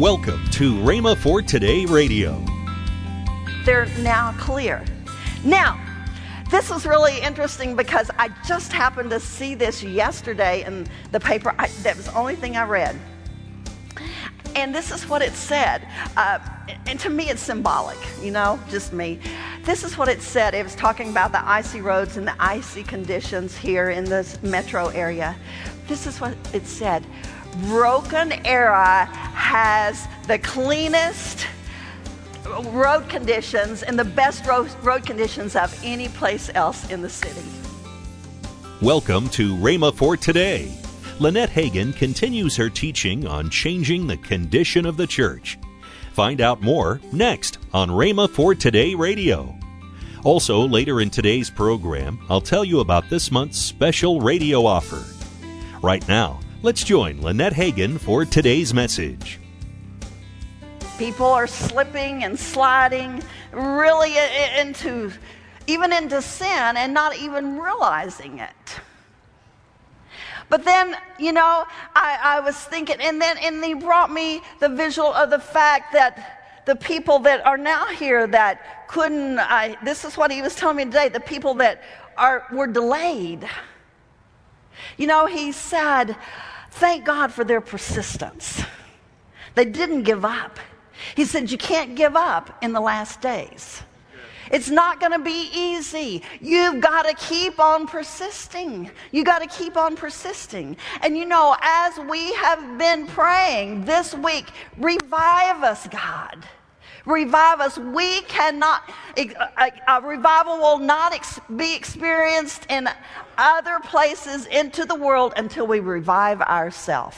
Welcome to Rhema for Today Radio. They're now clear. Now, this is really interesting because I just happened to see this yesterday in the paper. I, that was the only thing I read. And this is what it said. Uh, and to me, it's symbolic, you know, just me. This is what it said. It was talking about the icy roads and the icy conditions here in this metro area. This is what it said Broken Arrow has the cleanest road conditions and the best road, road conditions of any place else in the city. Welcome to Rhema for Today. Lynette Hagin continues her teaching on changing the condition of the church. Find out more next on Rhema for Today Radio. Also, later in today's program, I'll tell you about this month's special radio offer. Right now, Let's join Lynette Hagin for today's message. People are slipping and sliding really into, even into sin and not even realizing it. But then, you know, I, I was thinking, and then and he brought me the visual of the fact that the people that are now here that couldn't, I, this is what he was telling me today, the people that are, were delayed. You know, he said, Thank God for their persistence. They didn't give up. He said, You can't give up in the last days. It's not going to be easy. You've got to keep on persisting. You got to keep on persisting. And you know, as we have been praying this week, revive us, God. Revive us. We cannot, a, uh, uh, a revival will not ex- be experienced in other places into the world until we revive ourselves.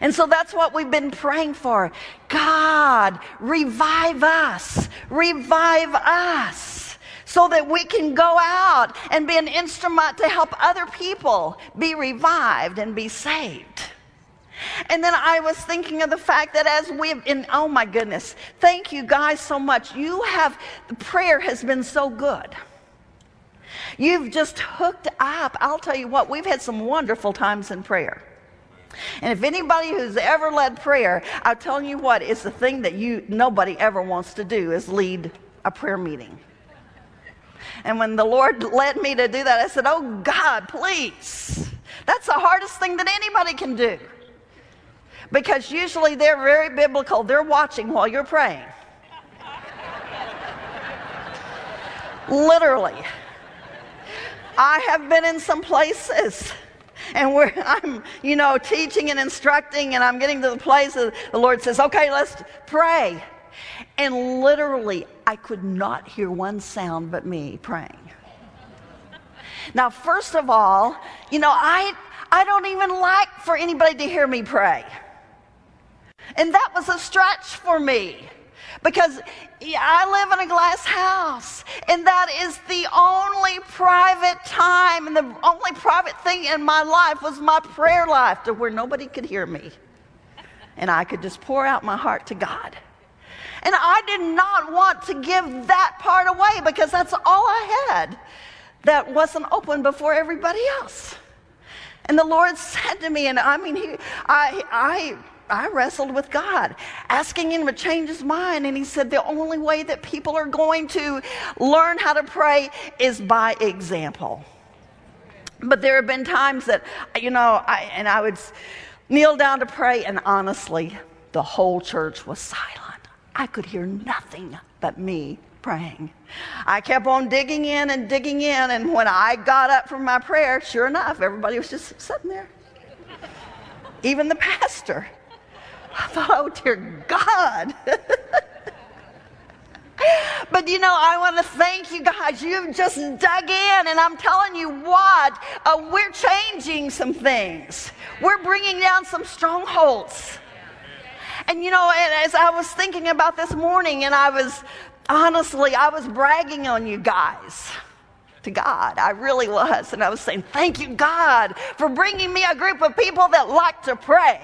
And so that's what we've been praying for. God, revive us, revive us, so that we can go out and be an instrument to help other people be revived and be saved. And then I was thinking of the fact that as we've in oh my goodness, thank you guys so much. You have the prayer has been so good. You've just hooked up. I'll tell you what, we've had some wonderful times in prayer. And if anybody who's ever led prayer, I'm telling you what, it's the thing that you nobody ever wants to do is lead a prayer meeting. And when the Lord led me to do that, I said, Oh God, please. That's the hardest thing that anybody can do because usually they're very biblical. They're watching while you're praying. Literally. I have been in some places and where I'm, you know, teaching and instructing, and I'm getting to the place that the Lord says, okay, let's pray. And literally, I could not hear one sound but me praying. Now, first of all, you know, I, I don't even like for anybody to hear me pray. And that was a stretch for me because I live in a glass house, and that is the only private time and the only private thing in my life was my prayer life to where nobody could hear me. And I could just pour out my heart to God. And I did not want to give that part away because that's all I had that wasn't open before everybody else. And the Lord said to me, and I mean, he, I, I I wrestled with God, asking Him to change His mind. And He said, The only way that people are going to learn how to pray is by example. But there have been times that, you know, I, and I would kneel down to pray, and honestly, the whole church was silent. I could hear nothing but me praying. I kept on digging in and digging in, and when I got up from my prayer, sure enough, everybody was just sitting there. Even the pastor. I thought, oh, dear God. but you know, I want to thank you guys. You've just dug in, and I'm telling you what, uh, we're changing some things. We're bringing down some strongholds. And you know, as I was thinking about this morning, and I was honestly, I was bragging on you guys to God. I really was. And I was saying, Thank you, God, for bringing me a group of people that like to pray.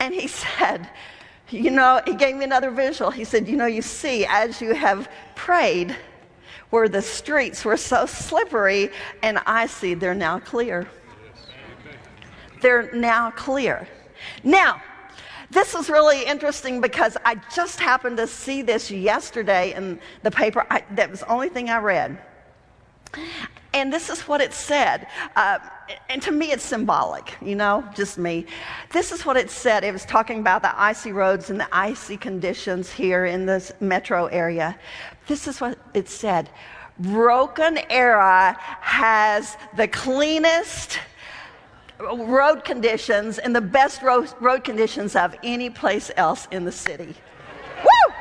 And he said, You know, he gave me another visual. He said, You know, you see, as you have prayed, where the streets were so slippery and icy, they're now clear. they're now clear. Now, this is really interesting because I just happened to see this yesterday in the paper. I, that was the only thing I read. And this is what it said. Uh, and to me, it's symbolic, you know, just me. This is what it said. It was talking about the icy roads and the icy conditions here in this metro area. This is what it said Broken Arrow has the cleanest road conditions and the best road, road conditions of any place else in the city. Woo!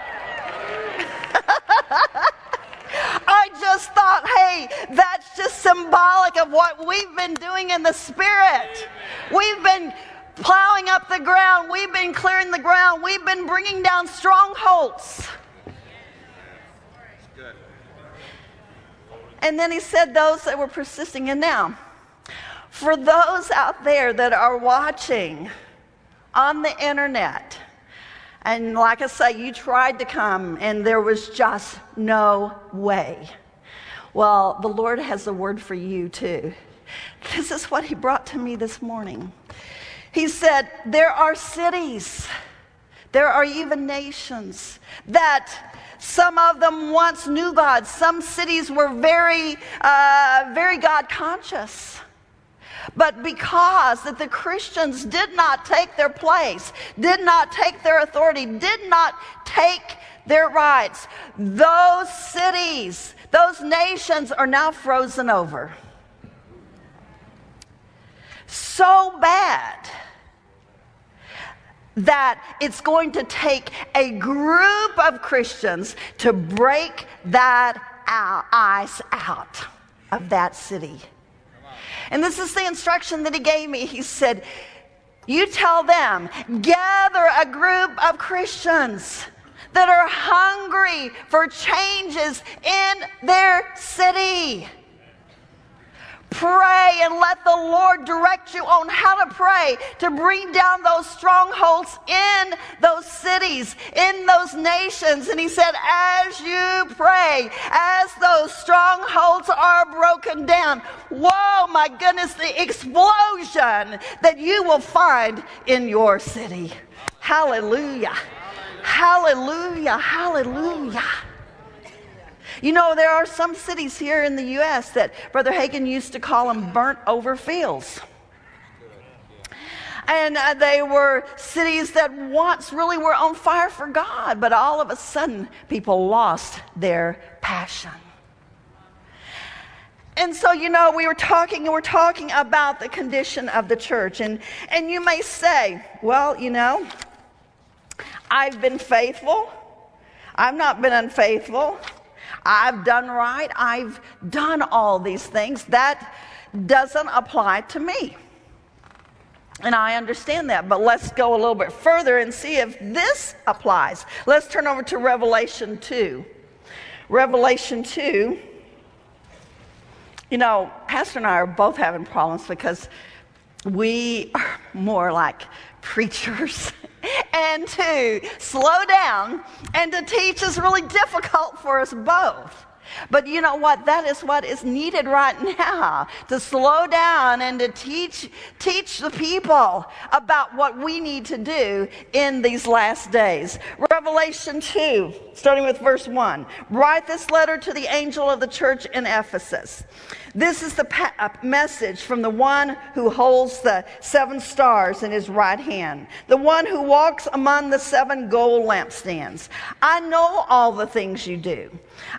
I just thought, hey, that's just symbolic of what we've been doing in the Spirit. We've been plowing up the ground, we've been clearing the ground, we've been bringing down strongholds. And then he said, those that were persisting. And now, for those out there that are watching on the internet, and like I say, you tried to come and there was just no way. Well, the Lord has a word for you too. This is what He brought to me this morning. He said, There are cities, there are even nations that some of them once knew God. Some cities were very, uh, very God conscious. But because that the Christians did not take their place, did not take their authority, did not take their rights, those cities, those nations are now frozen over. So bad that it's going to take a group of Christians to break that ice out of that city. And this is the instruction that he gave me. He said, You tell them, gather a group of Christians that are hungry for changes in their city. Pray and let the Lord direct you on how to pray to bring down those strongholds in those cities, in those nations. And he said, as you pray, as those strongholds are broken down, whoa, my goodness, the explosion that you will find in your city. Hallelujah. Hallelujah. Hallelujah. You know, there are some cities here in the U.S. that Brother Hagin used to call them burnt over fields. And uh, they were cities that once really were on fire for God, but all of a sudden people lost their passion. And so, you know, we were talking and we're talking about the condition of the church. And, and you may say, well, you know, I've been faithful. I've not been unfaithful. I've done right. I've done all these things. That doesn't apply to me. And I understand that, but let's go a little bit further and see if this applies. Let's turn over to Revelation 2. Revelation 2. You know, Pastor and I are both having problems because we are more like preachers. and to slow down and to teach is really difficult for us both. But you know what? That is what is needed right now to slow down and to teach, teach the people about what we need to do in these last days. Revelation 2, starting with verse 1. Write this letter to the angel of the church in Ephesus. This is the pa- uh, message from the one who holds the seven stars in his right hand, the one who walks among the seven gold lampstands. I know all the things you do.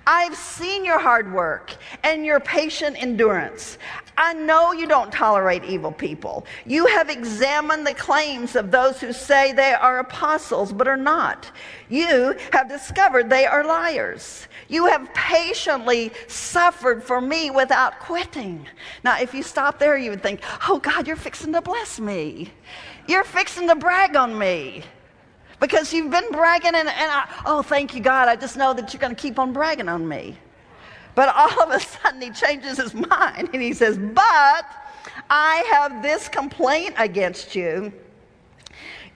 I've seen your hard work and your patient endurance. I know you don't tolerate evil people. You have examined the claims of those who say they are apostles but are not. You have discovered they are liars. You have patiently suffered for me without quitting. Now, if you stop there, you would think, oh, God, you're fixing to bless me. You're fixing to brag on me because you've been bragging, and, and I, oh, thank you, God. I just know that you're going to keep on bragging on me. But all of a sudden, he changes his mind and he says, But I have this complaint against you.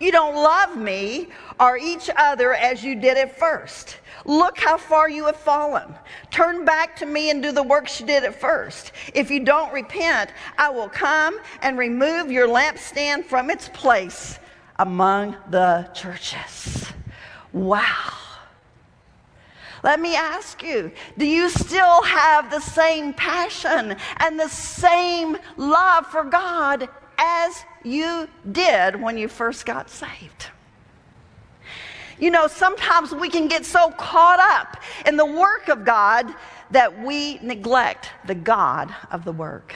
You don't love me or each other as you did at first. Look how far you have fallen. Turn back to me and do the works you did at first. If you don't repent, I will come and remove your lampstand from its place among the churches. Wow. Let me ask you do you still have the same passion and the same love for God as you did when you first got saved? You know, sometimes we can get so caught up in the work of God that we neglect the God of the work.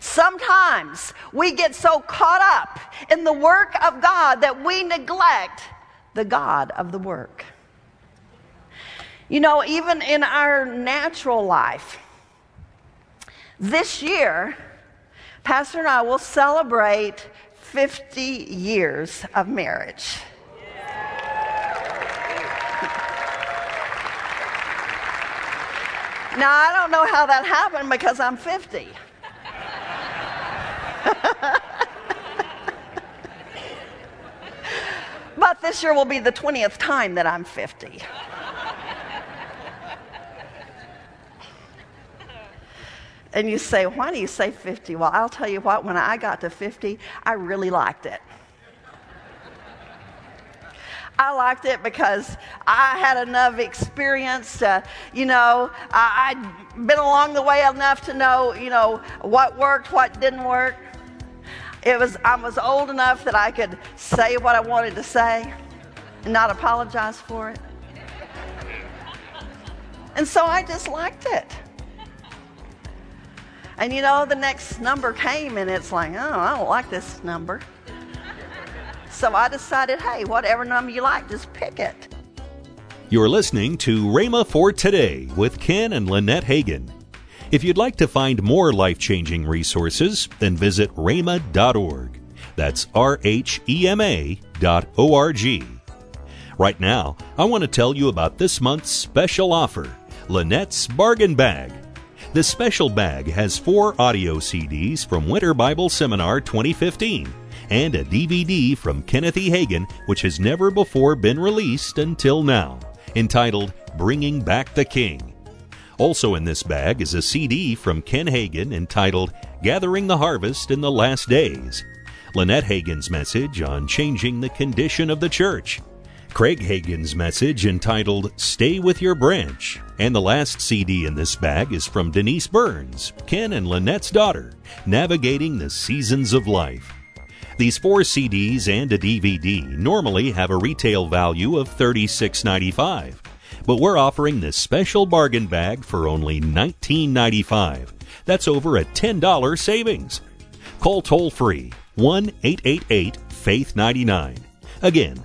Sometimes we get so caught up in the work of God that we neglect the God of the work. You know, even in our natural life, this year, Pastor and I will celebrate 50 years of marriage. Now, I don't know how that happened because I'm 50. but this year will be the 20th time that I'm 50. And you say, why do you say 50? Well, I'll tell you what, when I got to 50, I really liked it. I liked it because I had enough experience to, you know, I, had been along the way enough to know, you know, what worked, what didn't work. It was, I was old enough that I could say what I wanted to say and not apologize for it. And so I just liked it. And you know, the next number came and it's like, oh, I don't like this number. So I decided, hey, whatever number you like, just pick it. You're listening to Rhema for Today with Ken and Lynette Hagin. If you'd like to find more life changing resources, then visit rhema.org. That's R H E M A dot O R G. Right now, I want to tell you about this month's special offer Lynette's Bargain Bag. This special bag has four audio CDs from Winter Bible Seminar 2015 and a DVD from Kenneth E. Hagin, which has never before been released until now, entitled Bringing Back the King. Also in this bag is a CD from Ken Hagin entitled Gathering the Harvest in the Last Days, Lynette Hagin's message on changing the condition of the church, Craig Hagin's message entitled Stay with Your Branch. And the last CD in this bag is from Denise Burns, Ken and Lynette's daughter, Navigating the Seasons of Life. These four CDs and a DVD normally have a retail value of $36.95, but we're offering this special bargain bag for only $19.95. That's over a $10 savings. Call toll free 1 888 Faith 99. Again,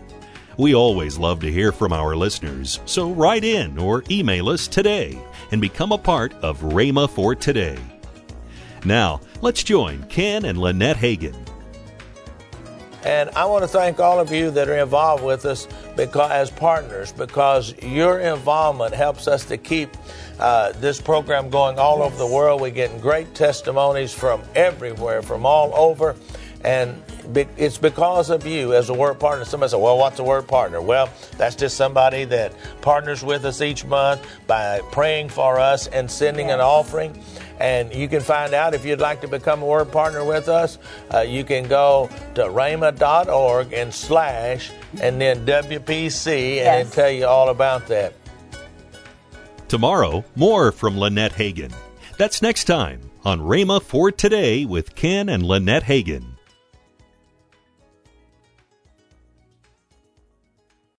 We always love to hear from our listeners, so write in or email us today and become a part of Rhema for Today. Now, let's join Ken and Lynette Hagin. And I want to thank all of you that are involved with us because, as partners because your involvement helps us to keep uh, this program going all yes. over the world. We're getting great testimonies from everywhere, from all over. And it's because of you as a word partner. Somebody said, Well, what's a word partner? Well, that's just somebody that partners with us each month by praying for us and sending yes. an offering. And you can find out if you'd like to become a word partner with us. Uh, you can go to rhema.org and slash and then WPC yes. and then tell you all about that. Tomorrow, more from Lynette Hagin. That's next time on Rhema for Today with Ken and Lynette Hagin.